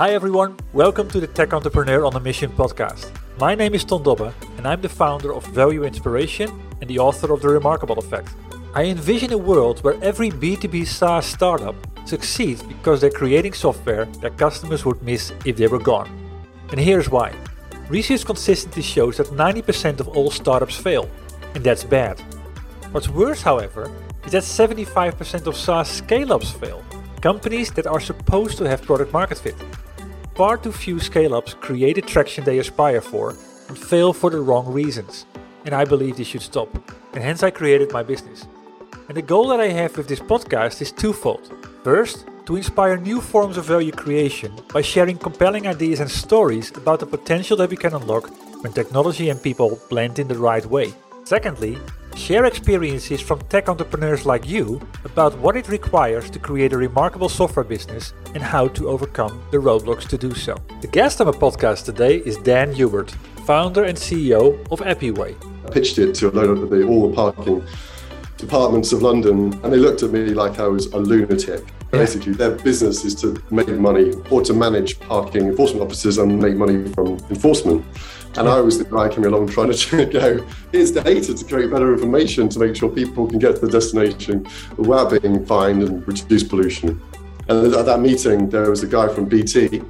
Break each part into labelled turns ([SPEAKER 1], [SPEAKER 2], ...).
[SPEAKER 1] Hi everyone, welcome to the Tech Entrepreneur on a Mission podcast. My name is Ton Dobbe and I'm the founder of Value Inspiration and the author of The Remarkable Effect. I envision a world where every B2B SaaS startup succeeds because they're creating software that customers would miss if they were gone. And here's why. Research consistently shows that 90% of all startups fail, and that's bad. What's worse, however, is that 75% of SaaS scale ups fail, companies that are supposed to have product market fit far too few scale ups create the traction they aspire for and fail for the wrong reasons. And I believe this should stop. And hence I created my business. And the goal that I have with this podcast is twofold. First, to inspire new forms of value creation by sharing compelling ideas and stories about the potential that we can unlock when technology and people blend in the right way. Secondly, share experiences from tech entrepreneurs like you about what it requires to create a remarkable software business and how to overcome the roadblocks to do so. The guest on my podcast today is Dan Hubert, founder and CEO of AppyWay.
[SPEAKER 2] I pitched it to a load of the, all the parking departments of London, and they looked at me like I was a lunatic. Basically, their business is to make money or to manage parking enforcement officers and make money from enforcement. And I was the guy coming along trying to go, here's data to create better information to make sure people can get to the destination without being fined and reduce pollution. And at that meeting, there was a guy from BT.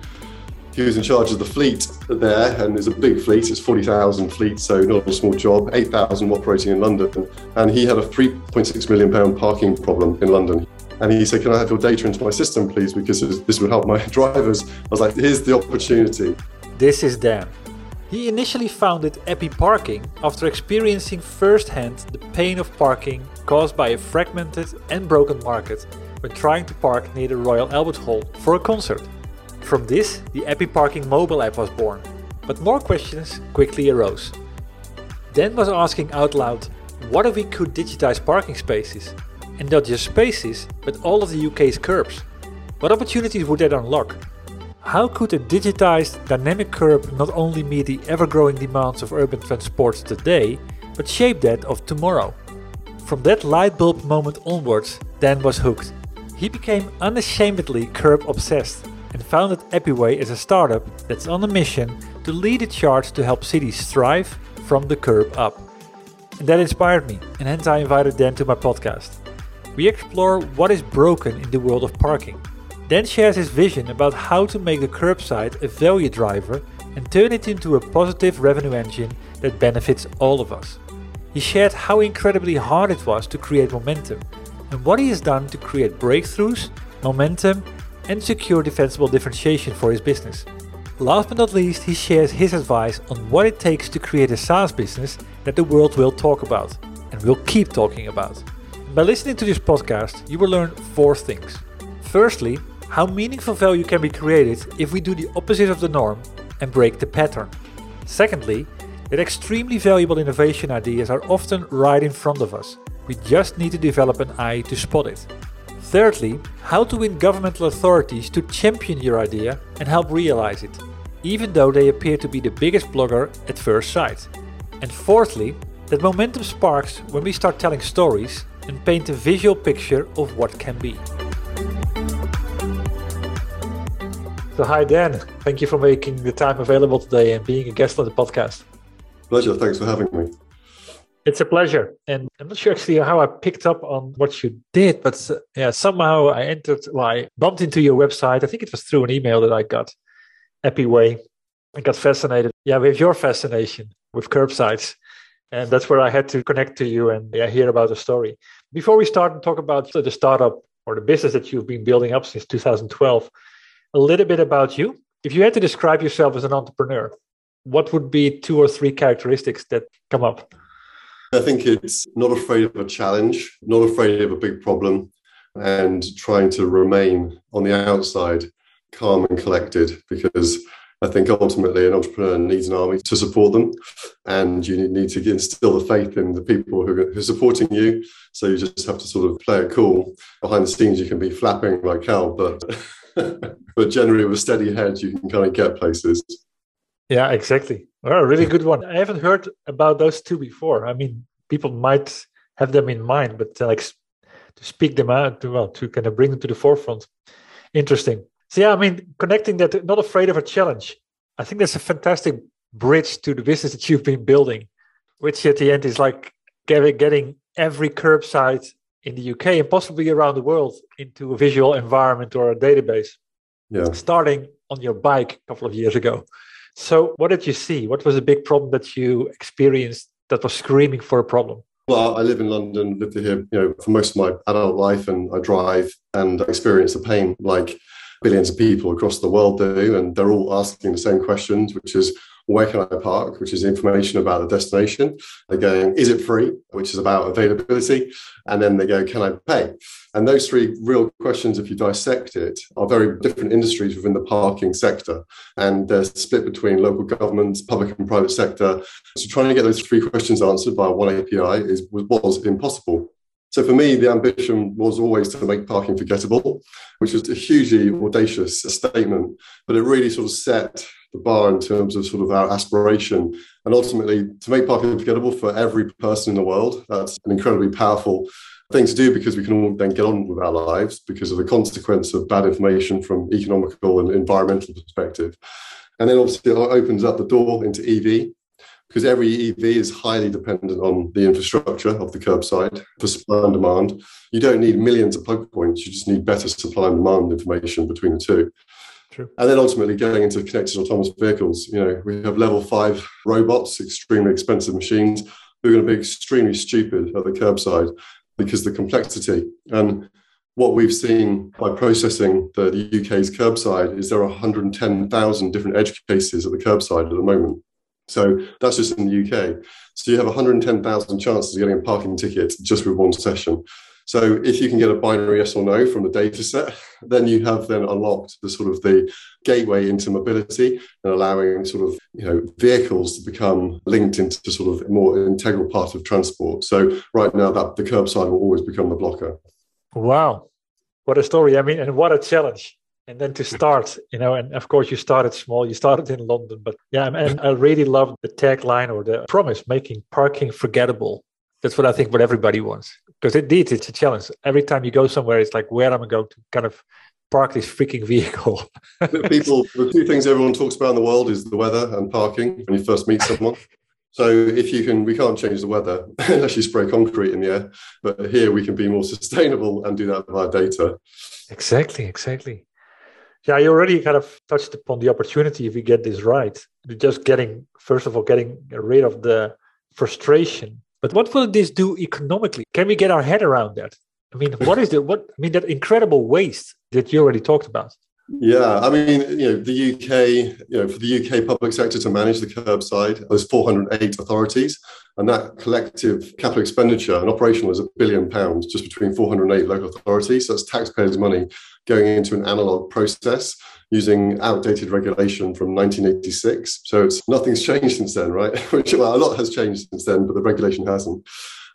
[SPEAKER 2] He was in charge of the fleet there, and there's a big fleet. It's 40,000 fleet, so not a small job. 8,000 operating in London, and he had a 3.6 million pound parking problem in London. And he said, "Can I have your data into my system, please? Because this would help my drivers." I was like, "Here's the opportunity."
[SPEAKER 1] This is Dan. He initially founded AppyParking after experiencing firsthand the pain of parking caused by a fragmented and broken market when trying to park near the Royal Albert Hall for a concert. From this, the AppyParking mobile app was born, but more questions quickly arose. Dan was asking out loud what if we could digitize parking spaces? And not just spaces, but all of the UK's curbs. What opportunities would that unlock? How could a digitized dynamic curb not only meet the ever growing demands of urban transport today, but shape that of tomorrow? From that light bulb moment onwards, Dan was hooked. He became unashamedly curb obsessed and founded AppyWay as a startup that's on a mission to lead a charge to help cities thrive from the curb up. And that inspired me, and hence I invited Dan to my podcast. We explore what is broken in the world of parking Dan shares his vision about how to make the curbside a value driver and turn it into a positive revenue engine that benefits all of us. He shared how incredibly hard it was to create momentum and what he has done to create breakthroughs, momentum, and secure defensible differentiation for his business. Last but not least, he shares his advice on what it takes to create a SaaS business that the world will talk about and will keep talking about. By listening to this podcast, you will learn four things. Firstly, how meaningful value can be created if we do the opposite of the norm and break the pattern. Secondly, that extremely valuable innovation ideas are often right in front of us. We just need to develop an eye to spot it. Thirdly, how to win governmental authorities to champion your idea and help realize it, even though they appear to be the biggest blogger at first sight. And fourthly, that momentum sparks when we start telling stories and paint a visual picture of what can be. So, hi, Dan. Thank you for making the time available today and being a guest on the podcast.
[SPEAKER 2] Pleasure. Thanks for having me.
[SPEAKER 1] It's a pleasure. And I'm not sure actually how I picked up on what you did, but uh, yeah, somehow I entered, I bumped into your website. I think it was through an email that I got, AppyWay. I got fascinated. Yeah, with your fascination with curbsides. And that's where I had to connect to you and yeah, hear about the story. Before we start and talk about the startup or the business that you've been building up since 2012, a little bit about you. If you had to describe yourself as an entrepreneur, what would be two or three characteristics that come up?
[SPEAKER 2] I think it's not afraid of a challenge, not afraid of a big problem, and trying to remain on the outside calm and collected because I think ultimately an entrepreneur needs an army to support them, and you need to instill the faith in the people who are, supporting you. So you just have to sort of play it cool. Behind the scenes, you can be flapping like hell, but but generally with steady head, you can kind of get places.
[SPEAKER 1] Yeah, exactly. Well, a really good one. I haven't heard about those two before. I mean, people might have them in mind, but uh, like to speak them out, to, well, to kind of bring them to the forefront. Interesting. So yeah, I mean, connecting that, not afraid of a challenge. I think that's a fantastic bridge to the business that you've been building, which at the end is like getting every curbside in the UK and possibly around the world into a visual environment or a database.
[SPEAKER 2] Yeah.
[SPEAKER 1] Starting on your bike a couple of years ago. So, what did you see? What was a big problem that you experienced that was screaming for a problem?
[SPEAKER 2] Well, I live in London, lived here, you know, for most of my adult life, and I drive and experience the pain like billions of people across the world do, and they're all asking the same questions, which is where can I park, which is information about the destination. They're going, is it free, which is about availability, and then they go, can I pay? And those three real questions, if you dissect it, are very different industries within the parking sector, and they're split between local governments, public and private sector. So trying to get those three questions answered by one API is was impossible. So for me, the ambition was always to make parking forgettable, which was a hugely audacious statement, but it really sort of set the bar in terms of sort of our aspiration and ultimately to make parking forgettable for every person in the world. That's an incredibly powerful thing to do because we can all then get on with our lives because of the consequence of bad information from economical and environmental perspective. And then obviously it opens up the door into EV, because every EV is highly dependent on the infrastructure of the curbside for supply and demand. You don't need millions of plug points, you just need better supply and demand information between the two. And then ultimately going into connected autonomous vehicles, you know, we have level five robots, extremely expensive machines, who are going to be extremely stupid at the curbside because the complexity. And what we've seen by processing the UK's curbside is there are 110,000 different edge cases at the curbside at the moment. So that's just in the UK. So you have 110,000 chances of getting a parking ticket just with one session. So if you can get a binary yes or no from the data set, then you have then unlocked the sort of the gateway into mobility and allowing sort of you know vehicles to become linked into sort of more integral part of transport. So right now that the curbside will always become the blocker.
[SPEAKER 1] Wow. What a story. I mean, and what a challenge and then to start you know and of course you started small you started in london but yeah and i really love the tagline or the promise making parking forgettable that's what i think what everybody wants because indeed it's a challenge every time you go somewhere it's like where am i going to kind of park this freaking vehicle
[SPEAKER 2] people the two things everyone talks about in the world is the weather and parking when you first meet someone so if you can, we can't change the weather unless you spray concrete in the air. But here we can be more sustainable and do that via data.
[SPEAKER 1] Exactly, exactly. Yeah, you already kind of touched upon the opportunity if we get this right. Just getting, first of all, getting rid of the frustration. But what will this do economically? Can we get our head around that? I mean, what is the what? I mean, that incredible waste that you already talked about.
[SPEAKER 2] Yeah, I mean, you know, the UK, you know, for the UK public sector to manage the curbside, there's 408 authorities, and that collective capital expenditure and operational is a billion pounds just between 408 local authorities. So that's taxpayers' money going into an analog process using outdated regulation from 1986. So it's nothing's changed since then, right? Which well, a lot has changed since then, but the regulation hasn't.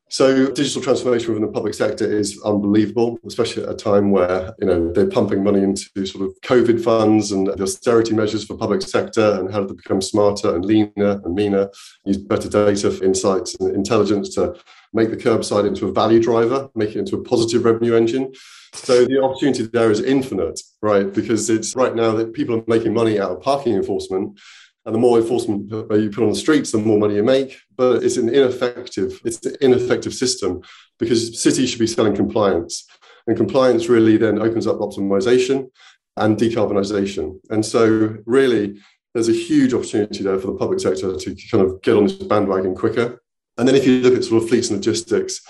[SPEAKER 2] So digital transformation within the public sector is unbelievable, especially at a time where you know they're pumping money into sort of COVID funds and the austerity measures for public sector and how to become smarter and leaner and meaner, use better data for insights and intelligence to make the curbside into a value driver, make it into a positive revenue engine. So the opportunity there is infinite, right? Because it's right now that people are making money out of parking enforcement and the more enforcement you put on the streets, the more money you make. But it's an ineffective, it's an ineffective system because cities should be selling compliance. And compliance really then opens up optimization and decarbonisation. And so really there's a huge opportunity there for the public sector to kind of get on this bandwagon quicker. And then if you look at sort of fleets and logistics,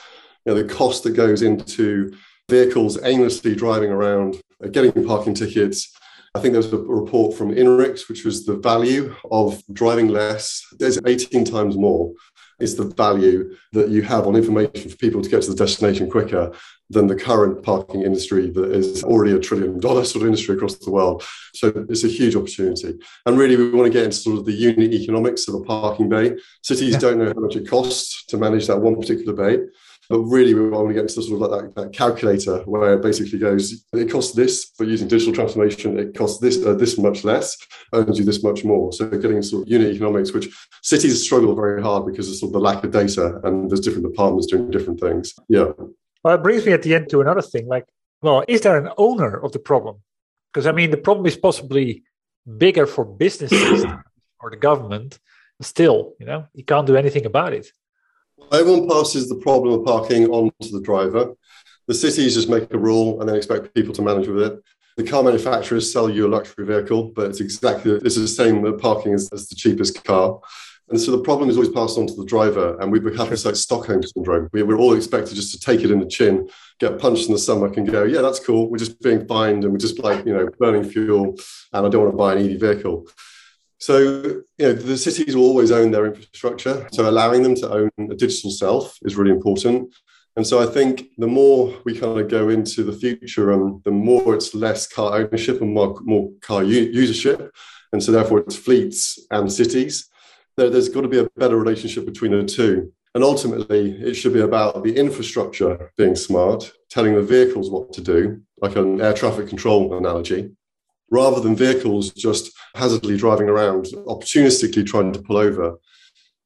[SPEAKER 2] you know, the cost that goes into vehicles aimlessly driving around, uh, getting parking tickets, I think there was a report from INRIX, which was the value of driving less. There's 18 times more is the value that you have on information for people to get to the destination quicker than the current parking industry that is already a trillion dollar sort of industry across the world. So it's a huge opportunity. And really, we want to get into sort of the unit economics of a parking bay. Cities yeah. don't know how much it costs to manage that one particular bay. But really, we want to get into sort of like that, that, calculator where it basically goes, it costs this, but using digital transformation, it costs this uh, this much less, earns you this much more. So getting sort of unit economics, which cities struggle very hard because of sort of the lack of data and there's different departments doing different things. Yeah.
[SPEAKER 1] Well, it brings me at the end to another thing. Like, well, is there an owner of the problem? Because I mean, the problem is possibly bigger for businesses or the government. Still, you know, you can't do anything about it.
[SPEAKER 2] Everyone passes the problem of parking on to the driver. The cities just make a rule and then expect people to manage with it. The car manufacturers sell you a luxury vehicle, but it's exactly it's the same parking as, as the cheapest car. And so the problem is always passed on to the driver, and we have this like Stockholm syndrome. We, we're all expected just to take it in the chin, get punched in the stomach, and go, "Yeah, that's cool. We're just being fined, and we're just like you know burning fuel, and I don't want to buy an EV vehicle." So, you know, the cities will always own their infrastructure. So, allowing them to own a digital self is really important. And so, I think the more we kind of go into the future, and the more it's less car ownership and more, more car u- usership. And so, therefore, it's fleets and cities. There, there's got to be a better relationship between the two. And ultimately, it should be about the infrastructure being smart, telling the vehicles what to do, like an air traffic control analogy, rather than vehicles just hazardly driving around, opportunistically trying to pull over,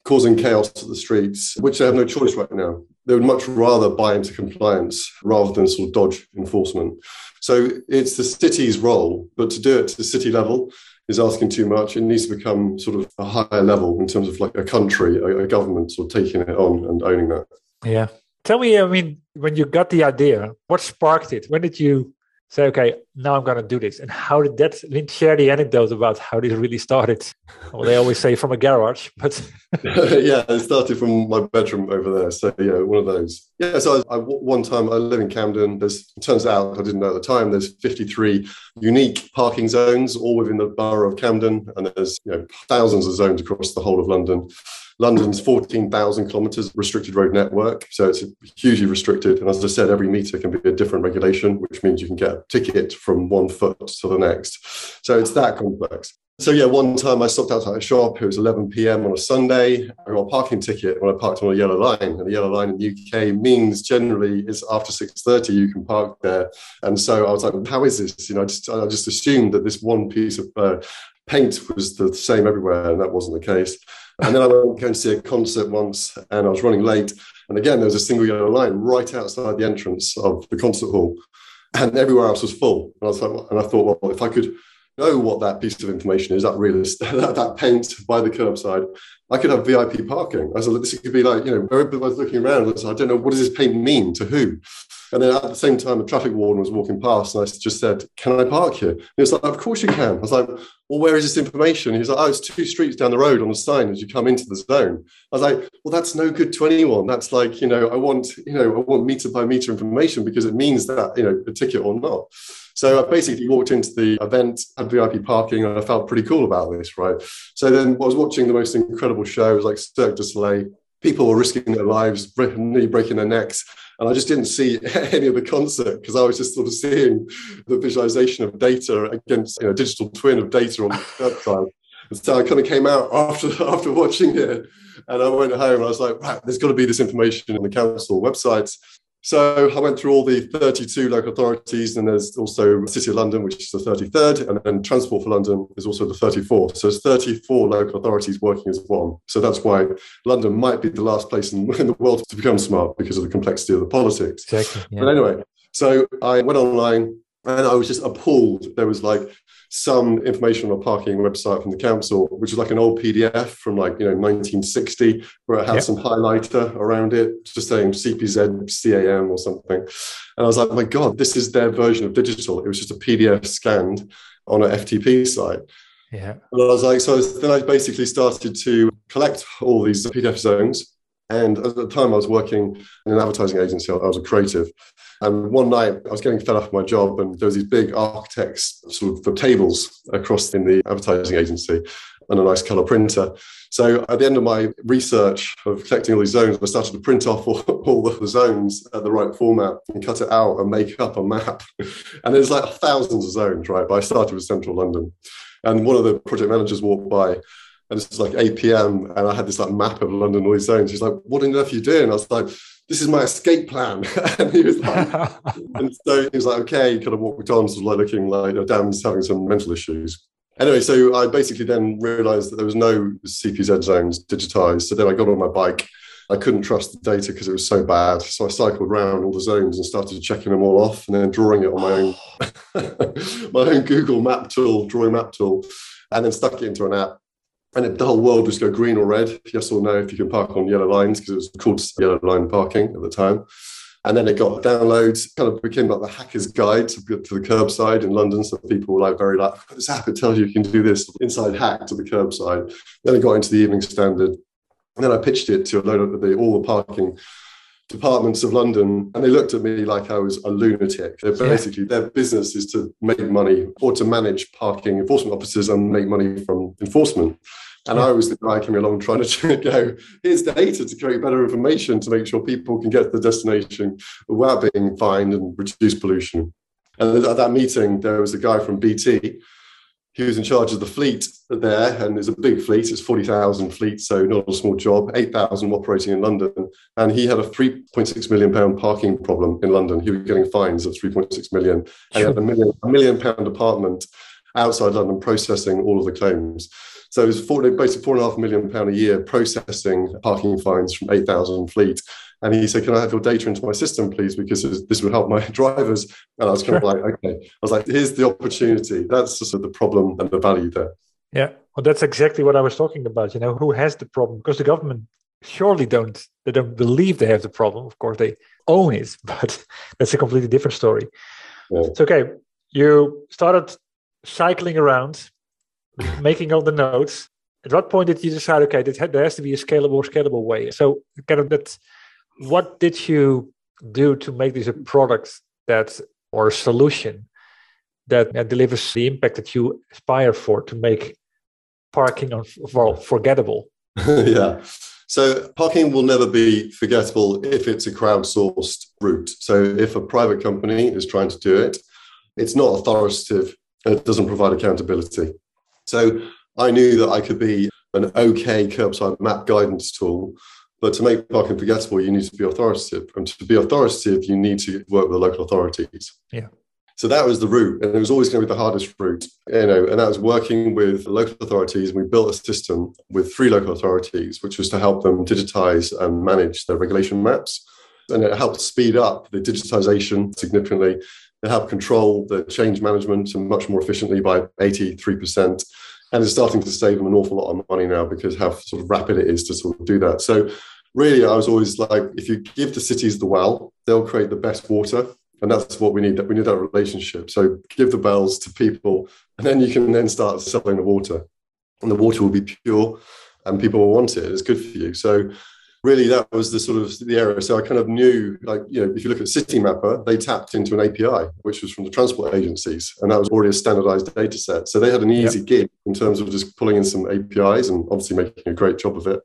[SPEAKER 2] causing chaos to the streets, which they have no choice right now. They would much rather buy into compliance rather than sort of dodge enforcement. So it's the city's role, but to do it to the city level is asking too much. It needs to become sort of a higher level in terms of like a country, a, a government sort of taking it on and owning that.
[SPEAKER 1] Yeah. Tell me, I mean, when you got the idea, what sparked it? When did you say, okay, now I'm going to do this. And how did that, share the anecdote about how this really started. Well, they always say from a garage, but.
[SPEAKER 2] yeah, it started from my bedroom over there. So, yeah, one of those. Yeah, so I, I, one time I live in Camden. There's, turns out, I didn't know at the time, there's 53 unique parking zones all within the borough of Camden. And there's you know, thousands of zones across the whole of London. London's 14,000 kilometres restricted road network, so it's hugely restricted. And as I said, every meter can be a different regulation, which means you can get a ticket from one foot to the next. So it's that complex. So yeah, one time I stopped outside a shop. It was 11 p.m. on a Sunday. I got a parking ticket when I parked on a yellow line, and the yellow line in the UK means generally is after 6:30 you can park there. And so I was like, "How is this?" You know, I just I just assumed that this one piece of uh, paint was the same everywhere, and that wasn't the case. And then I went to see a concert once, and I was running late. And again, there was a single yellow line right outside the entrance of the concert hall, and everywhere else was full. And I was like, and I thought, well, if I could know what that piece of information is, that real that, that paint by the curbside, I could have VIP parking. I said, this could be like, you know, everybody was looking around. I, said, I don't know, what does this paint mean to who? And then at the same time, a traffic warden was walking past, and I just said, "Can I park here?" And he was like, "Of course you can." I was like, "Well, where is this information?" He's like, "Oh, it's two streets down the road on the sign as you come into the zone." I was like, "Well, that's no good to anyone. That's like, you know, I want, you know, I want meter by meter information because it means that, you know, a ticket or not." So I basically walked into the event, had VIP parking, and I felt pretty cool about this, right? So then I was watching the most incredible show. It was like Cirque du Soleil. People were risking their lives, nearly breaking their necks. And I just didn't see any of the concert because I was just sort of seeing the visualization of data against you know, digital twin of data on the website. And so I kind of came out after after watching it, and I went home and I was like, right, there's got to be this information in the council websites. So I went through all the 32 local authorities, and there's also City of London, which is the 33rd, and then Transport for London is also the 34th. So it's 34 local authorities working as one. So that's why London might be the last place in, in the world to become smart because of the complexity of the politics. Exactly. Yeah. But anyway, so I went online and I was just appalled. There was like some information on a parking website from the council, which is like an old PDF from like you know 1960, where it had yep. some highlighter around it, just saying CPZ CAM or something. And I was like, my God, this is their version of digital. It was just a PDF scanned on an FTP site.
[SPEAKER 1] Yeah.
[SPEAKER 2] And I was like, so then I basically started to collect all these PDF zones. And at the time, I was working in an advertising agency. I was a creative. And one night I was getting fed up with my job, and there was these big architects sort of for tables across in the advertising agency. and a nice color printer. So at the end of my research of collecting all these zones, I started to print off all, all the zones at the right format and cut it out and make up a map. and there's like thousands of zones, right? But I started with central London. And one of the project managers walked by and it's like 8 p.m. and I had this like map of London, noise zones. He's like, what on earth are you doing? I was like, this is my escape plan. and he was like, and so he was like, okay, kind of walked on, sort of like looking like, Dan's having some mental issues. Anyway, so I basically then realized that there was no CPZ zones digitized. So then I got on my bike. I couldn't trust the data because it was so bad. So I cycled around all the zones and started checking them all off and then drawing it on my own my own Google map tool, drawing map tool, and then stuck it into an app and the whole world was go green or red, yes or no, if you can park on yellow lines, because it was called yellow line parking at the time. And then it got downloads, kind of became like the hacker's guide to, to the curbside in London. So people were like very like, oh, this app, it tells you you can do this inside hack to the curbside. Then it got into the Evening Standard. And then I pitched it to a load of the, all the parking departments of London, and they looked at me like I was a lunatic. They're basically, yeah. their business is to make money or to manage parking enforcement officers and make money from enforcement. And yeah. I was the guy coming along trying to go, here's data to create better information to make sure people can get to the destination without being fined and reduce pollution. And at that meeting, there was a guy from BT he was in charge of the fleet there, and it's a big fleet. It's forty thousand fleet, so not a small job. Eight thousand operating in London, and he had a three point six million pound parking problem in London. He was getting fines of three point six million, and he had a million a million pound apartment outside London processing all of the claims. So it was four, basically four and a half million pound a year processing parking fines from eight thousand fleet. And he said, Can I have your data into my system, please? Because this would help my drivers. And I was kind of like, Okay. I was like, Here's the opportunity. That's sort of the problem and the value there.
[SPEAKER 1] Yeah. Well, that's exactly what I was talking about. You know, who has the problem? Because the government surely don't they don't believe they have the problem. Of course, they own it, but that's a completely different story. Yeah. So okay, you started cycling around, making all the notes. At what point did you decide? Okay, there has to be a scalable, scalable way. So kind of that what did you do to make this a product that or a solution that uh, delivers the impact that you aspire for to make parking on, well, forgettable?
[SPEAKER 2] yeah. So parking will never be forgettable if it's a crowdsourced route. So if a private company is trying to do it, it's not authoritative and it doesn't provide accountability. So I knew that I could be an okay curbside map guidance tool but to make parking forgettable, you need to be authoritative. And to be authoritative, you need to work with the local authorities.
[SPEAKER 1] Yeah.
[SPEAKER 2] So that was the route, and it was always going to be the hardest route, you know. And that was working with local authorities, and we built a system with three local authorities, which was to help them digitize and manage their regulation maps, and it helped speed up the digitization significantly. It helped control the change management and much more efficiently by eighty three percent, and it's starting to save them an awful lot of money now because how sort of rapid it is to sort of do that. So really, I was always like, if you give the cities the well, they'll create the best water. And that's what we need. That we need that relationship. So give the bells to people, and then you can then start selling the water, and the water will be pure, and people will want it. It's good for you. So really that was the sort of the area. So I kind of knew, like, you know, if you look at Citymapper, they tapped into an API, which was from the transport agencies, and that was already a standardized data set. So they had an easy yep. gig in terms of just pulling in some APIs and obviously making a great job of it.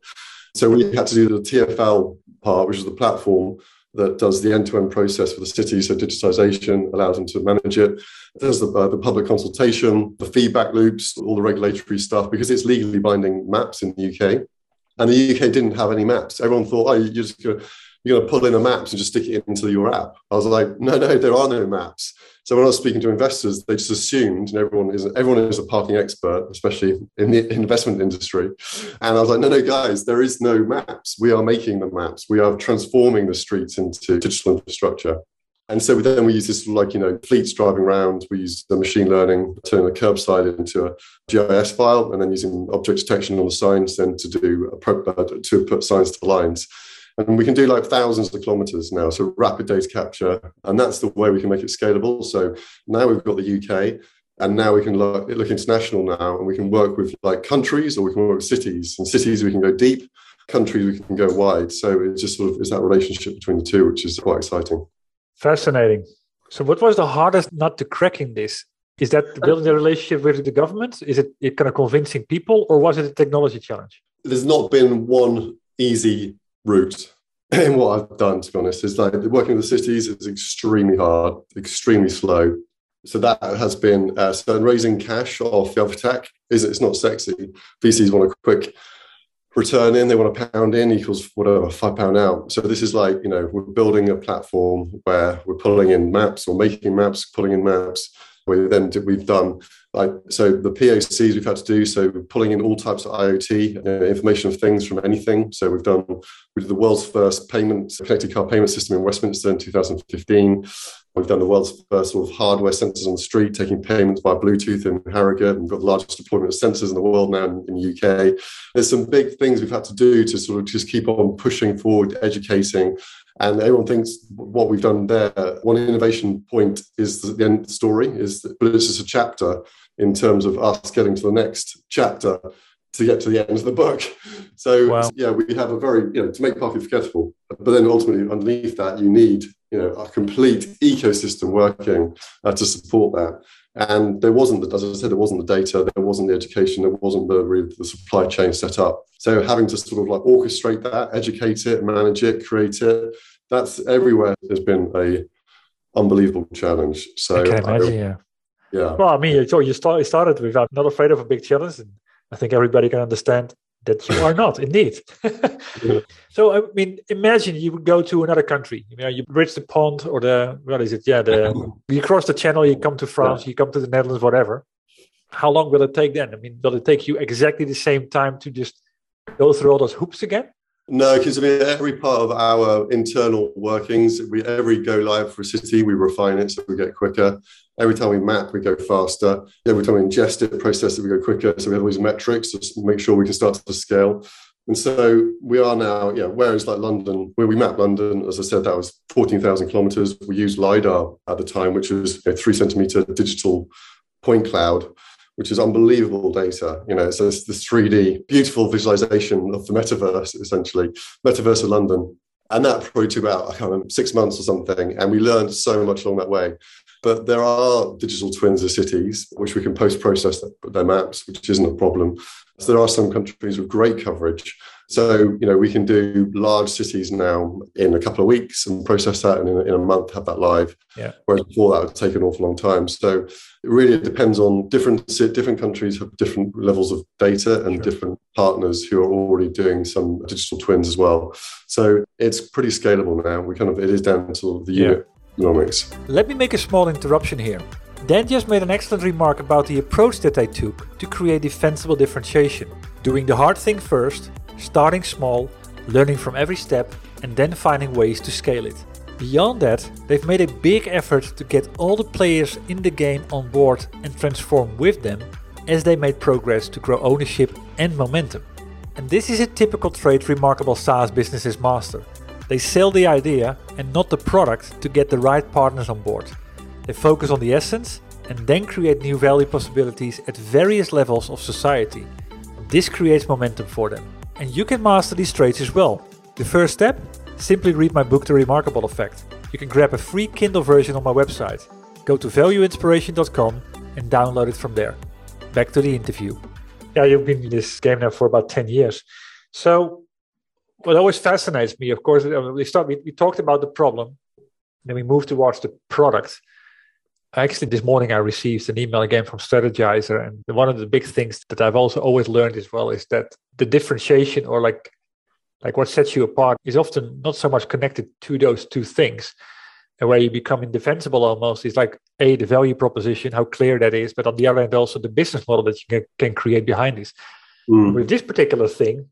[SPEAKER 2] So we had to do the TFL part, which is the platform that does the end-to-end process for the city. So digitization allows them to manage it. There's the, uh, the public consultation, the feedback loops, all the regulatory stuff, because it's legally binding maps in the UK. And the UK didn't have any maps. Everyone thought, oh, you're just going to you're going to pull in a maps and just stick it into your app. I was like, no, no, there are no maps. So when I was speaking to investors, they just assumed, and everyone is everyone is a parking expert, especially in the investment industry. And I was like, no, no, guys, there is no maps. We are making the maps. We are transforming the streets into digital infrastructure. And so then we use this like, you know, fleets driving around. We use the machine learning, turning the curbside into a GIS file, and then using object detection on the signs then to do uh, to put signs to lines. And we can do like thousands of kilometers now. So rapid data capture. And that's the way we can make it scalable. So now we've got the UK and now we can look, look international now and we can work with like countries or we can work with cities and cities we can go deep countries we can go wide so it's just sort of is that relationship between the two which is quite exciting
[SPEAKER 1] Fascinating. So, what was the hardest nut to crack in this? Is that building the relationship with the government? Is it, it kind of convincing people, or was it a technology challenge?
[SPEAKER 2] There's not been one easy route in what I've done, to be honest. It's like working with the cities is extremely hard, extremely slow. So that has been uh, so raising cash off the attack is it's not sexy. VCs want a quick return in, they want a pound in equals whatever, five pound out. So this is like, you know, we're building a platform where we're pulling in maps or making maps, pulling in maps. We then we've done like so the POCs we've had to do so pulling in all types of IoT uh, information of things from anything. So we've done we did the world's first payment connected car payment system in Westminster in 2015. We've done the world's first sort of hardware sensors on the street, taking payments by Bluetooth in Harrogate. We've got the largest deployment of sensors in the world now in, in the UK. There's some big things we've had to do to sort of just keep on pushing forward, educating. And everyone thinks what we've done there, one innovation point is the end story, is but it's just a chapter in terms of us getting to the next chapter to get to the end of the book. So wow. yeah, we have a very, you know, to make parking forgettable, but then ultimately underneath that, you need you know a complete ecosystem working uh, to support that. And there wasn't the, as i said there wasn't the data there wasn't the education there wasn't the, the supply chain set up. So having to sort of like orchestrate that educate it manage it create it that's everywhere has been a unbelievable challenge. So
[SPEAKER 1] i can imagine I, yeah.
[SPEAKER 2] Yeah.
[SPEAKER 1] Well i mean so you start, started without not afraid of a big challenge and i think everybody can understand that you are not indeed. So i mean imagine you would go to another country. You know you bridge the pond or the what is it? Yeah the you cross the channel you come to france yeah. you come to the netherlands whatever. How long will it take then? I mean will it take you exactly the same time to just go through all those hoops again
[SPEAKER 2] no, because I mean, every part of our internal workings, we every go live for a city, we refine it so we get quicker. Every time we map, we go faster. Every time we ingest it, process it, we go quicker. So we have all these metrics to make sure we can start to scale. And so we are now, yeah, whereas like London, where we mapped London, as I said, that was 14,000 kilometers. We used LiDAR at the time, which was a three centimeter digital point cloud which is unbelievable data. You know, it's this 3D, beautiful visualization of the metaverse, essentially, metaverse of London. And that probably took about, I can't remember, six months or something. And we learned so much along that way. But there are digital twins of cities, which we can post process their maps, which isn't a problem. So there are some countries with great coverage. So, you know, we can do large cities now in a couple of weeks and process that and in, in a month have that live.
[SPEAKER 1] Yeah.
[SPEAKER 2] Whereas before that would take an awful long time. So it really depends on different different countries have different levels of data and sure. different partners who are already doing some digital twins as well. So it's pretty scalable now. We kind of it is down to the unit yeah. economics.
[SPEAKER 1] Let me make a small interruption here. Dan just made an excellent remark about the approach that they took to create defensible differentiation. Doing the hard thing first, starting small, learning from every step, and then finding ways to scale it. Beyond that, they've made a big effort to get all the players in the game on board and transform with them as they made progress to grow ownership and momentum. And this is a typical trait remarkable SaaS businesses master. They sell the idea and not the product to get the right partners on board. They focus on the essence and then create new value possibilities at various levels of society. This creates momentum for them. And you can master these traits as well. The first step? Simply read my book The Remarkable Effect. You can grab a free Kindle version on my website. Go to valueinspiration.com and download it from there. Back to the interview. Yeah, you've been in this game now for about 10 years. So, what always fascinates me, of course, uh, we, start, we, we talked about the problem, then we moved towards the product actually this morning i received an email again from Strategyzer and one of the big things that i've also always learned as well is that the differentiation or like like what sets you apart is often not so much connected to those two things. And where you become indefensible almost is like a the value proposition how clear that is but on the other hand also the business model that you can, can create behind this. Mm. with this particular thing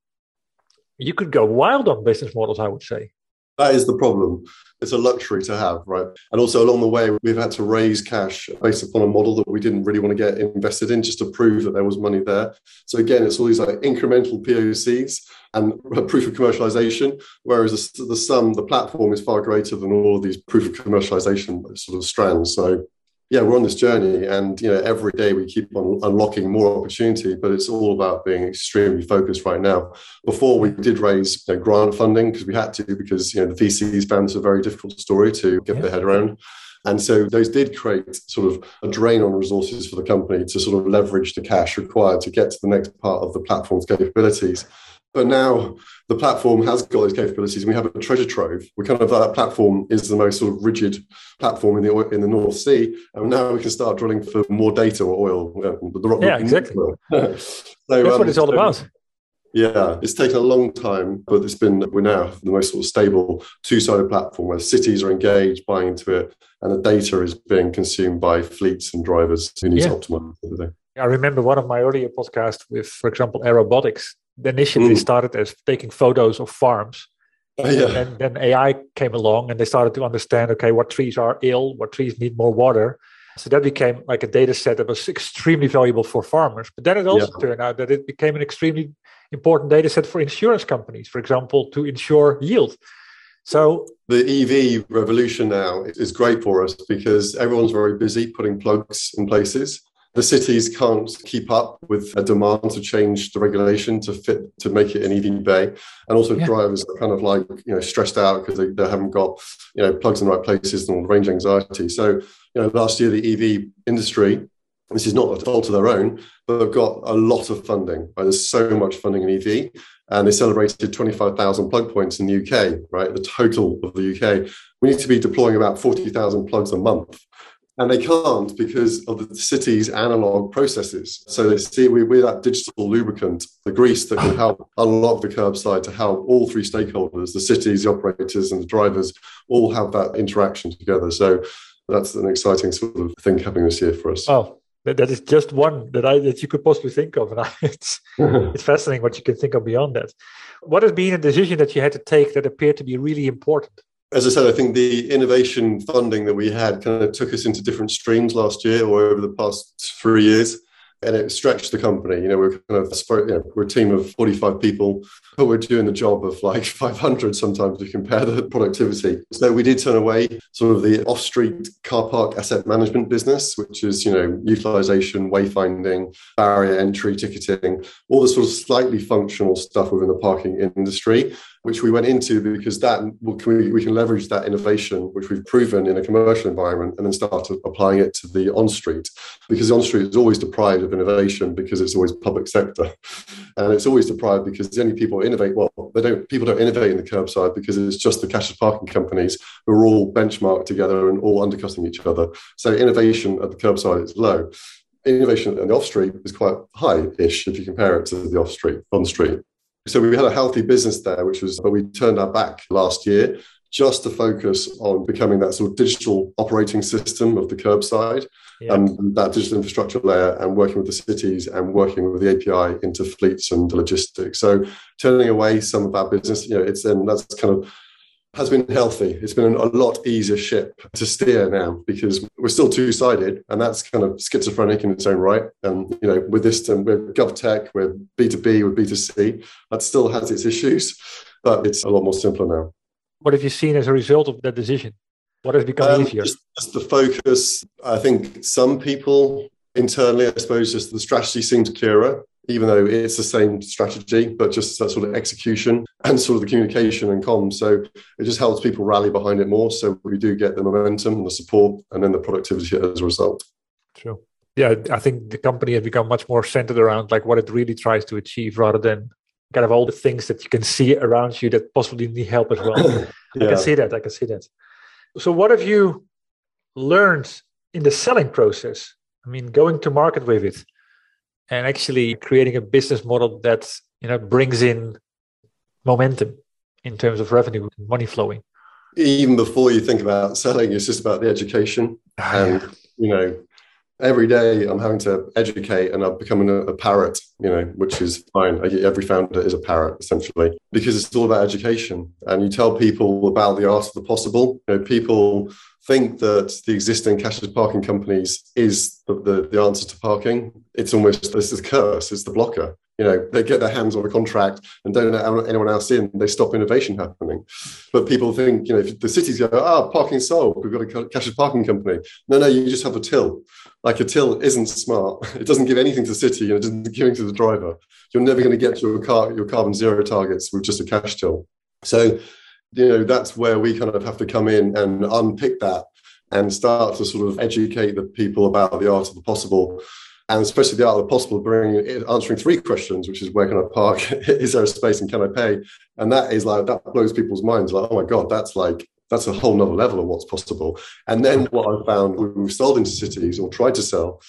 [SPEAKER 1] you could go wild on business models i would say
[SPEAKER 2] that is the problem. It's a luxury to have, right? And also along the way, we've had to raise cash based upon a model that we didn't really want to get invested in just to prove that there was money there. So again, it's all these like incremental POCs and proof of commercialization, whereas the, sum, the platform is far greater than all of these proof of commercialization sort of strands. So yeah, we're on this journey, and you know, every day we keep on unlocking more opportunity. But it's all about being extremely focused right now. Before we did raise you know, grant funding because we had to, because you know the VCs found this a very difficult story to get yeah. their head around. And so those did create sort of a drain on resources for the company to sort of leverage the cash required to get to the next part of the platform's capabilities. But now the platform has got those capabilities, and we have a treasure trove. We kind of that platform is the most sort of rigid platform in the in the North Sea, and now we can start drilling for more data or oil.
[SPEAKER 1] The rock yeah, exactly. so, That's um, what it's all about.
[SPEAKER 2] Yeah, it's taken a long time, but it's been we're now the most sort of stable two-sided platform where cities are engaged, buying into it, and the data is being consumed by fleets and drivers who need yeah. to optimize everything.
[SPEAKER 1] I remember one of my earlier podcasts with, for example, Aerobotics. The initially mm. started as taking photos of farms. Oh, yeah. And then AI came along and they started to understand okay, what trees are ill, what trees need more water. So that became like a data set that was extremely valuable for farmers. But then it also yeah. turned out that it became an extremely important data set for insurance companies, for example, to ensure yield. So
[SPEAKER 2] the EV revolution now is great for us because everyone's very busy putting plugs in places. The cities can't keep up with a demand to change the regulation to fit to make it an EV bay, and also yeah. drivers are kind of like you know stressed out because they, they haven't got you know plugs in the right places and all range anxiety. So you know last year the EV industry this is not a fault of their own, but they've got a lot of funding. Right? There's so much funding in EV, and they celebrated 25,000 plug points in the UK, right? The total of the UK. We need to be deploying about 40,000 plugs a month. And they can't because of the city's analog processes. So they see we, we're that digital lubricant, the grease that can help unlock the curbside to help all three stakeholders, the cities, the operators, and the drivers, all have that interaction together. So that's an exciting sort of thing happening this year for us.
[SPEAKER 1] Oh, that, is just one that I that you could possibly think of, and I, it's it's fascinating what you can think of beyond that. What has been a decision that you had to take that appeared to be really important?
[SPEAKER 2] As I said, I think the innovation funding that we had kind of took us into different streams last year or over the past three years and it stretched the company. You know, we're kind of you know, we're a team of 45 people, but we're doing the job of like 500 sometimes to compare the productivity. So we did turn away sort of the off-street car park asset management business, which is you know utilization, wayfinding, barrier entry, ticketing, all the sort of slightly functional stuff within the parking industry which we went into because that we, we can leverage that innovation, which we've proven in a commercial environment, and then start applying it to the on street. Because the on street is always deprived of innovation because it's always public sector, and it's always deprived because the only people innovate. Well, they don't. People don't innovate in the curbside because it's just the cashless parking companies who are all benchmarked together and all undercutting each other. So innovation at the curbside is low innovation in the off street is quite high-ish if you compare it to the off street on street. So we had a healthy business there, which was, but we turned our back last year just to focus on becoming that sort of digital operating system of the curbside yeah. and that digital infrastructure layer and working with the cities and working with the API into fleets and logistics. So turning away some of our business, you know, it's then that's kind of has been healthy. It's been a lot easier ship to steer now because we're still two-sided, and that's kind of schizophrenic in its own right. And you know, with this, um, we're GovTech, we're B2B, we're B2C. That still has its issues, but it's a lot more simpler now.
[SPEAKER 1] What have you seen as a result of that decision? What has become um, easier?
[SPEAKER 2] Just, just the focus. I think some people internally, I suppose, just the strategy seems clearer even though it's the same strategy, but just that sort of execution and sort of the communication and comms. So it just helps people rally behind it more. So we do get the momentum and the support and then the productivity as a result.
[SPEAKER 1] True. Yeah, I think the company has become much more centered around like what it really tries to achieve rather than kind of all the things that you can see around you that possibly need help as well. yeah. I can see that. I can see that. So what have you learned in the selling process? I mean, going to market with it and actually creating a business model that you know brings in momentum in terms of revenue and money flowing.
[SPEAKER 2] Even before you think about selling it's just about the education. Ah, and you know every day i'm having to educate and i'm becoming a, a parrot you know which is fine. Every founder is a parrot essentially because it's all about education. And you tell people about the art of the possible. You know people think that the existing cashless parking companies is the, the, the, answer to parking. It's almost this is a curse, it's the blocker. You know, they get their hands on a contract and don't let anyone else in, they stop innovation happening. But people think, you know, if the cities go, ah, oh, parking solved, we've got a cashless parking company. No, no, you just have a till. Like a till isn't smart. It doesn't give anything to the city, know, it doesn't give anything to the driver. You're never going to get to your car, your carbon zero targets with just a cash till. So you know that's where we kind of have to come in and unpick that and start to sort of educate the people about the art of the possible. And especially the art of the possible bringing answering three questions which is where can i park is there a space and can i pay? And that is like that blows people's minds like oh my god that's like that's a whole nother level of what's possible. And then what i found when we've sold into cities or tried to sell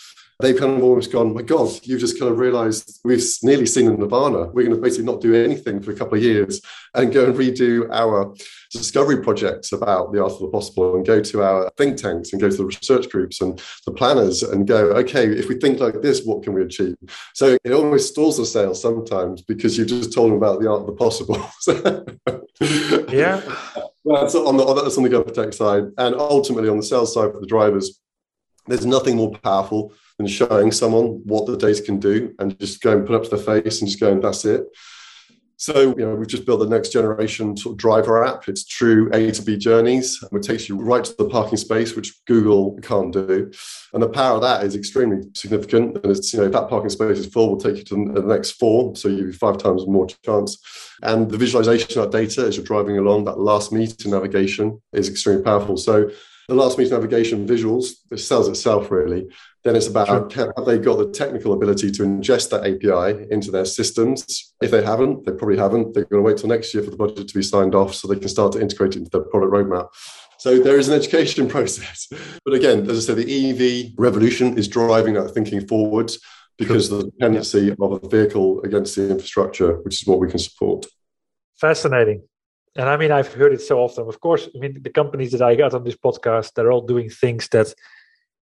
[SPEAKER 2] they've kind of almost gone, my God, you've just kind of realized we've nearly seen a nirvana. We're going to basically not do anything for a couple of years and go and redo our discovery projects about the art of the possible and go to our think tanks and go to the research groups and the planners and go, okay, if we think like this, what can we achieve? So it almost stalls the sales sometimes because you've just told them about the art of the possible.
[SPEAKER 1] yeah.
[SPEAKER 2] Well, That's on the that's on the GovTech side, and ultimately on the sales side for the drivers, there's nothing more powerful than showing someone what the data can do and just go and put up to their face and just go and that's it. So, you know, we've just built the next generation sort of driver app. It's true A to B journeys. It takes you right to the parking space, which Google can't do. And the power of that is extremely significant. And it's, you know, if that parking space is full, we'll take you to the next four. So you have five times more chance. And the visualization of data as you're driving along, that last meter navigation is extremely powerful. So the last meter navigation visuals, it sells itself really. Then it's about sure. have they got the technical ability to ingest that API into their systems? If they haven't, they probably haven't. They're going to wait till next year for the budget to be signed off so they can start to integrate it into their product roadmap. So there is an education process. But again, as I said, the EV revolution is driving that thinking forward because of the dependency of a vehicle against the infrastructure, which is what we can support.
[SPEAKER 1] Fascinating. And I mean, I've heard it so often. Of course, I mean, the companies that I got on this podcast, they're all doing things that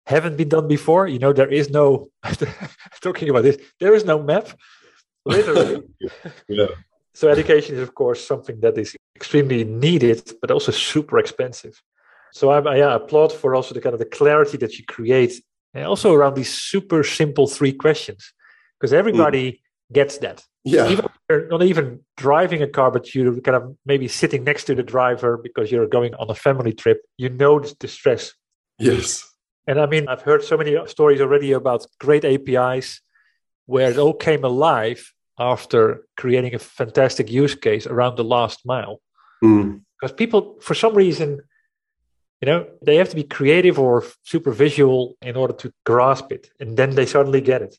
[SPEAKER 1] haven't been done before. You know, there is no talking about this. There is no map, literally. yeah. So education is, of course, something that is extremely needed, but also super expensive. So I, I yeah, applaud for also the kind of the clarity that you create, and also around these super simple three questions, because everybody mm. gets that.
[SPEAKER 2] Yeah.
[SPEAKER 1] Even you're not even driving a car, but you're kind of maybe sitting next to the driver because you're going on a family trip. You know the stress.
[SPEAKER 2] Yes
[SPEAKER 1] and I mean, I've heard so many stories already about great APIs where it all came alive after creating a fantastic use case around the last mile. Mm. Because people, for some reason, you know, they have to be creative or super visual in order to grasp it. And then they suddenly get it.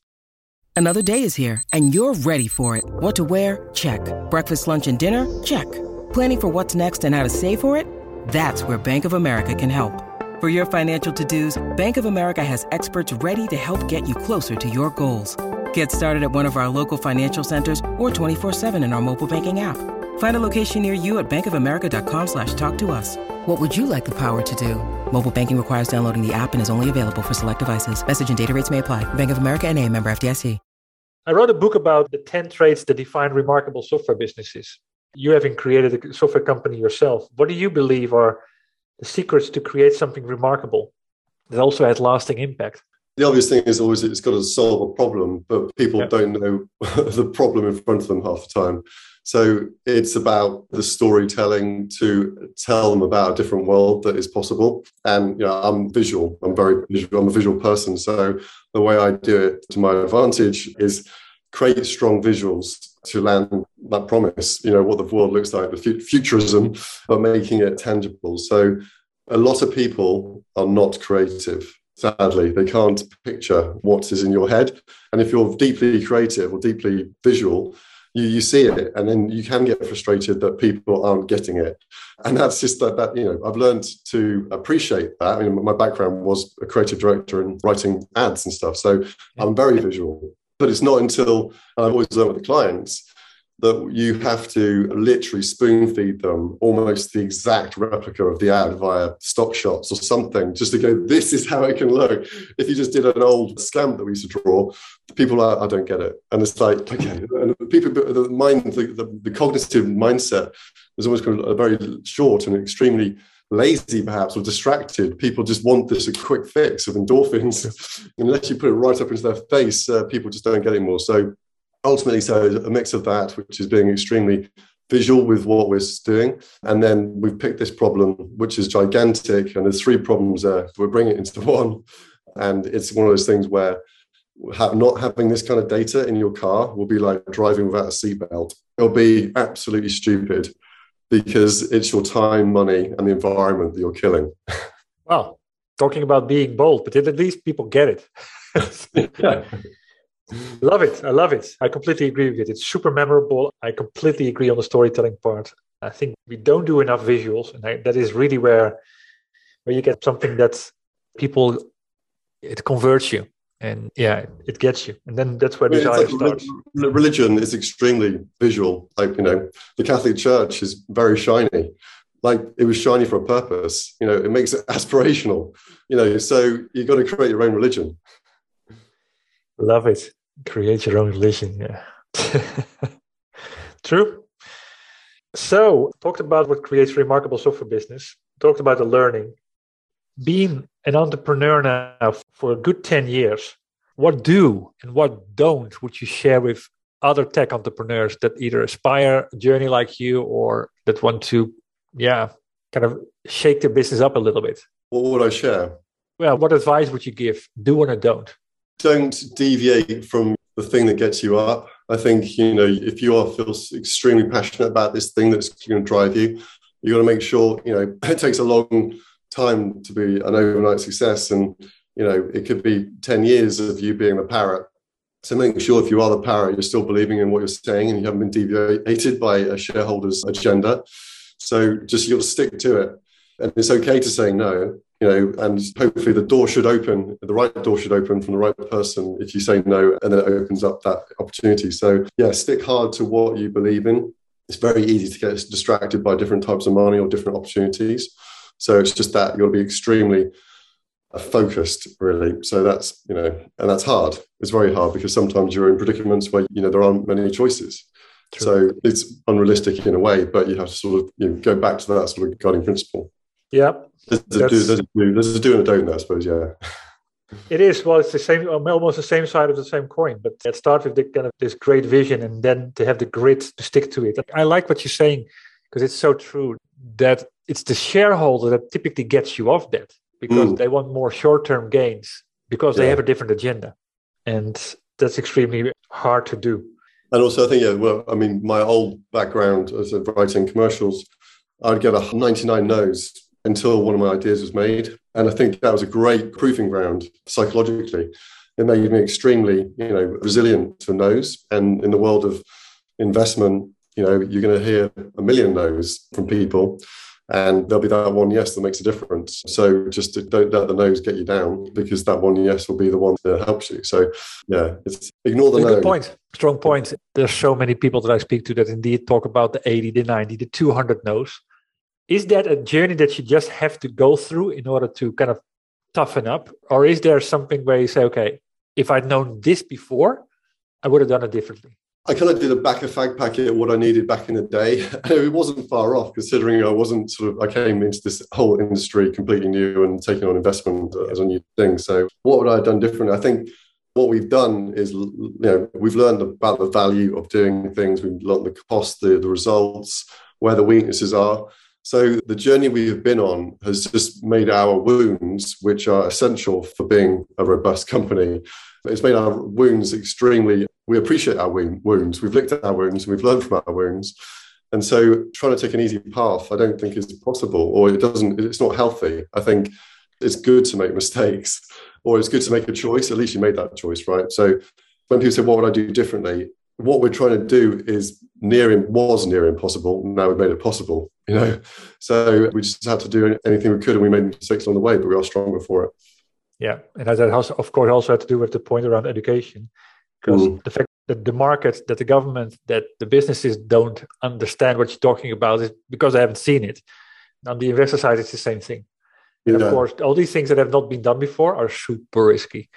[SPEAKER 3] Another day is here and you're ready for it. What to wear? Check. Breakfast, lunch, and dinner? Check. Planning for what's next and how to save for it? That's where Bank of America can help. For your financial to-dos, Bank of America has experts ready to help get you closer to your goals. Get started at one of our local financial centers or 24-7 in our mobile banking app. Find a location near you at bankofamerica.com slash talk to us. What would you like the power to do? Mobile banking requires downloading the app and is only available for select devices. Message and data rates may apply. Bank of America and a member FDIC.
[SPEAKER 1] I wrote a book about the 10 traits that define remarkable software businesses. You having created a software company yourself, what do you believe are the secrets to create something remarkable that also has lasting impact.
[SPEAKER 2] The obvious thing is always it's got to solve a problem, but people yep. don't know the problem in front of them half the time. So it's about the storytelling to tell them about a different world that is possible. And you know, I'm visual. I'm very visual. I'm a visual person. So the way I do it to my advantage is create strong visuals to land that promise, you know, what the world looks like, the futurism, but making it tangible. So a lot of people are not creative. Sadly, they can't picture what is in your head. And if you're deeply creative or deeply visual, you, you see it and then you can get frustrated that people aren't getting it. And that's just that, that, you know, I've learned to appreciate that. I mean, my background was a creative director and writing ads and stuff. So I'm very visual. But it's not until I've always learned with the clients that you have to literally spoon feed them almost the exact replica of the ad via stock shots or something just to go this is how it can look. If you just did an old stamp that we used to draw people are i don't get it. And it's like okay and people the mind the, the, the cognitive mindset is almost kind of very short and extremely lazy perhaps or distracted. People just want this a quick fix of endorphins. Unless you put it right up into their face uh, people just don't get it more. So ultimately so a mix of that which is being extremely visual with what we're doing. And then we've picked this problem which is gigantic and there's three problems there. We're bringing it into one and it's one of those things where not having this kind of data in your car will be like driving without a seatbelt. It'll be absolutely stupid because it's your time, money, and the environment that you're killing.
[SPEAKER 1] Well, talking about being bold, but at least people get it. yeah. love it. I love it. I completely agree with it. It's super memorable. I completely agree on the storytelling part. I think we don't do enough visuals, and I, that is really where where you get something that people it converts you and yeah it gets you. And then that's where desire like starts.
[SPEAKER 2] religion is extremely visual. Like you know the catholic church is very shiny. Like it was shiny for a purpose. You know it makes it aspirational. You know so you've got to create your own religion.
[SPEAKER 1] Love it. Create your own religion yeah. True. So talked about what creates remarkable software business talked about the learning. Being an entrepreneur now for a good 10 years, what do and what don't would you share with other tech entrepreneurs that either aspire a journey like you or that want to, yeah, kind of shake their business up a little bit?
[SPEAKER 2] What would I share?
[SPEAKER 1] Well, what advice would you give? Do or don't?
[SPEAKER 2] Don't deviate from the thing that gets you up. I think, you know, if you are feel extremely passionate about this thing that's going to drive you, you got to make sure, you know, it takes a long time to be an overnight success. And you know it could be 10 years of you being the parrot. So make sure if you are the parrot you're still believing in what you're saying and you haven't been deviated by a shareholder's agenda. So just you'll stick to it. And it's okay to say no you know and hopefully the door should open the right door should open from the right person if you say no and then it opens up that opportunity. So yeah stick hard to what you believe in. It's very easy to get distracted by different types of money or different opportunities so it's just that you'll be extremely uh, focused, really. So that's you know, and that's hard. It's very hard because sometimes you're in predicaments where you know there aren't many choices. True. So it's unrealistic in a way, but you have to sort of you know, go back to that sort of guiding principle.
[SPEAKER 1] Yeah,
[SPEAKER 2] there's a, do, there's, a do, there's a do and a don't there, I suppose. Yeah.
[SPEAKER 1] It is well. It's the same, almost the same side of the same coin. But it starts with the kind of this great vision, and then to have the grit to stick to it. I like what you're saying because it's so true that it's the shareholder that typically gets you off that because mm. they want more short-term gains because yeah. they have a different agenda. And that's extremely hard to do.
[SPEAKER 2] And also i think yeah well i mean my old background as a writing commercials i'd get a 99 no's until one of my ideas was made. And i think that was a great proving ground psychologically. It made me extremely you know resilient to no's. And in the world of investment you know you're going to hear a million no's from people and there'll be that one yes that makes a difference. So just don't let the no's get you down because that one yes will be the one that helps you. So yeah, it's ignore the no.
[SPEAKER 1] Good point. Strong point. There's so many people that I speak to that indeed talk about the 80, the 90, the 200 no's. Is that a journey that you just have to go through in order to kind of toughen up, or is there something where you say, okay, if I'd known this before, I would have done it differently?
[SPEAKER 2] I kind of did a back of fag packet what I needed back in the day. it wasn't far off considering I wasn't sort of, I came into this whole industry completely new and taking on investment as a new thing. So what would I have done differently? I think what we've done is, you know, we've learned about the value of doing things. We've learned the cost, the, the results, where the weaknesses are. So the journey we have been on has just made our wounds, which are essential for being a robust company, it's made our wounds extremely we appreciate our wounds. We've looked at our wounds and we've learned from our wounds. And so trying to take an easy path, I don't think is possible or it doesn't, it's not healthy. I think it's good to make mistakes or it's good to make a choice. At least you made that choice, right? So when people say, what would I do differently? What we're trying to do is near, was near impossible. Now we've made it possible, you know? So we just had to do anything we could and we made mistakes along the way, but we are stronger for it.
[SPEAKER 1] Yeah. And that has, of course, also had to do with the point around education because mm. the fact that the market, that the government, that the businesses don't understand what you're talking about is because they haven't seen it. On the investor side, it's the same thing. Yeah. And of course, all these things that have not been done before are super risky.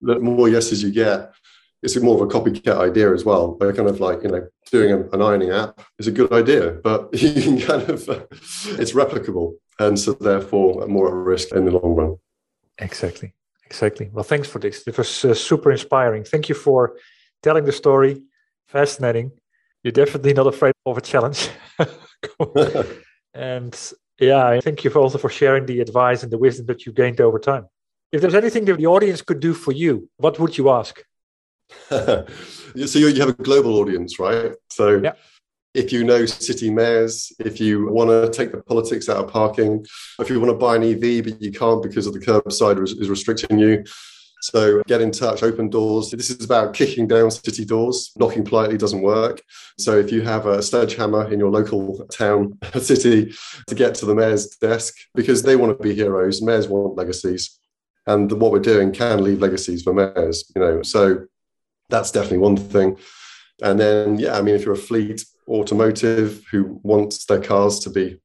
[SPEAKER 2] The more yeses you get, it's more of a copycat idea as well. They're kind of like, you know, doing an ironing app is a good idea, but you can kind of, it's replicable. And so therefore more at risk in the long run.
[SPEAKER 1] Exactly. Exactly. Well, thanks for this. It was uh, super inspiring. Thank you for telling the story. Fascinating. You're definitely not afraid of a challenge. and yeah, thank you also for sharing the advice and the wisdom that you gained over time. If there's anything that the audience could do for you, what would you ask?
[SPEAKER 2] so you have a global audience, right? So
[SPEAKER 1] yeah.
[SPEAKER 2] If you know city mayors, if you want to take the politics out of parking, if you want to buy an EV but you can't because of the curbside is restricting you. So get in touch, open doors. This is about kicking down city doors. Knocking politely doesn't work. So if you have a sledgehammer in your local town, or city, to get to the mayor's desk, because they want to be heroes, mayors want legacies. And what we're doing can leave legacies for mayors, you know. So that's definitely one thing. And then, yeah, I mean, if you're a fleet automotive who wants their cars to be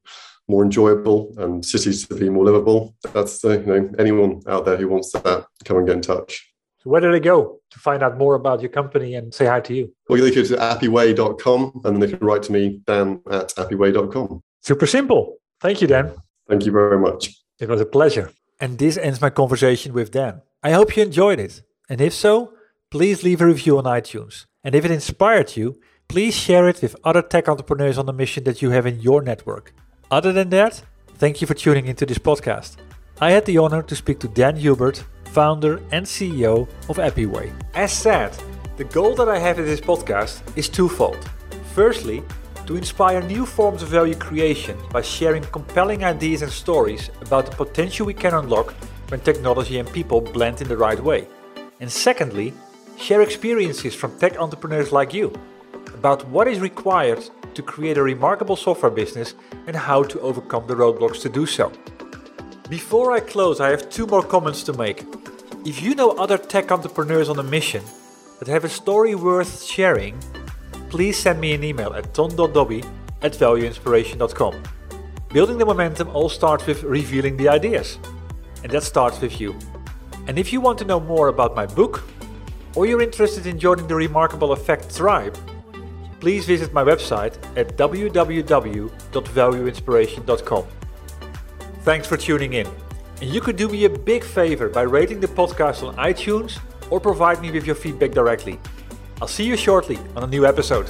[SPEAKER 2] more enjoyable and cities to be more livable, that's the, you know anyone out there who wants that, come and get in touch.
[SPEAKER 1] So where do they go to find out more about your company and say hi to you?
[SPEAKER 2] Well, they can go to appyway.com and then they can write to me, Dan at appyway.com.
[SPEAKER 1] Super simple. Thank you, Dan.
[SPEAKER 2] Thank you very much.
[SPEAKER 1] It was a pleasure. And this ends my conversation with Dan. I hope you enjoyed it. And if so, please leave a review on iTunes. And if it inspired you, please share it with other tech entrepreneurs on the mission that you have in your network. Other than that, thank you for tuning into this podcast. I had the honor to speak to Dan Hubert, founder and CEO of Appyway. As said, the goal that I have in this podcast is twofold. Firstly, to inspire new forms of value creation by sharing compelling ideas and stories about the potential we can unlock when technology and people blend in the right way. And secondly, share experiences from tech entrepreneurs like you about what is required to create a remarkable software business and how to overcome the roadblocks to do so. Before I close, I have two more comments to make. If you know other tech entrepreneurs on a mission that have a story worth sharing, please send me an email at ton.dobbe at valueinspiration.com. Building the momentum all starts with revealing the ideas, and that starts with you. And if you want to know more about my book, or you're interested in joining the Remarkable Effect tribe, please visit my website at www.valueinspiration.com. Thanks for tuning in. And you could do me a big favor by rating the podcast on iTunes or provide me with your feedback directly. I'll see you shortly on a new episode.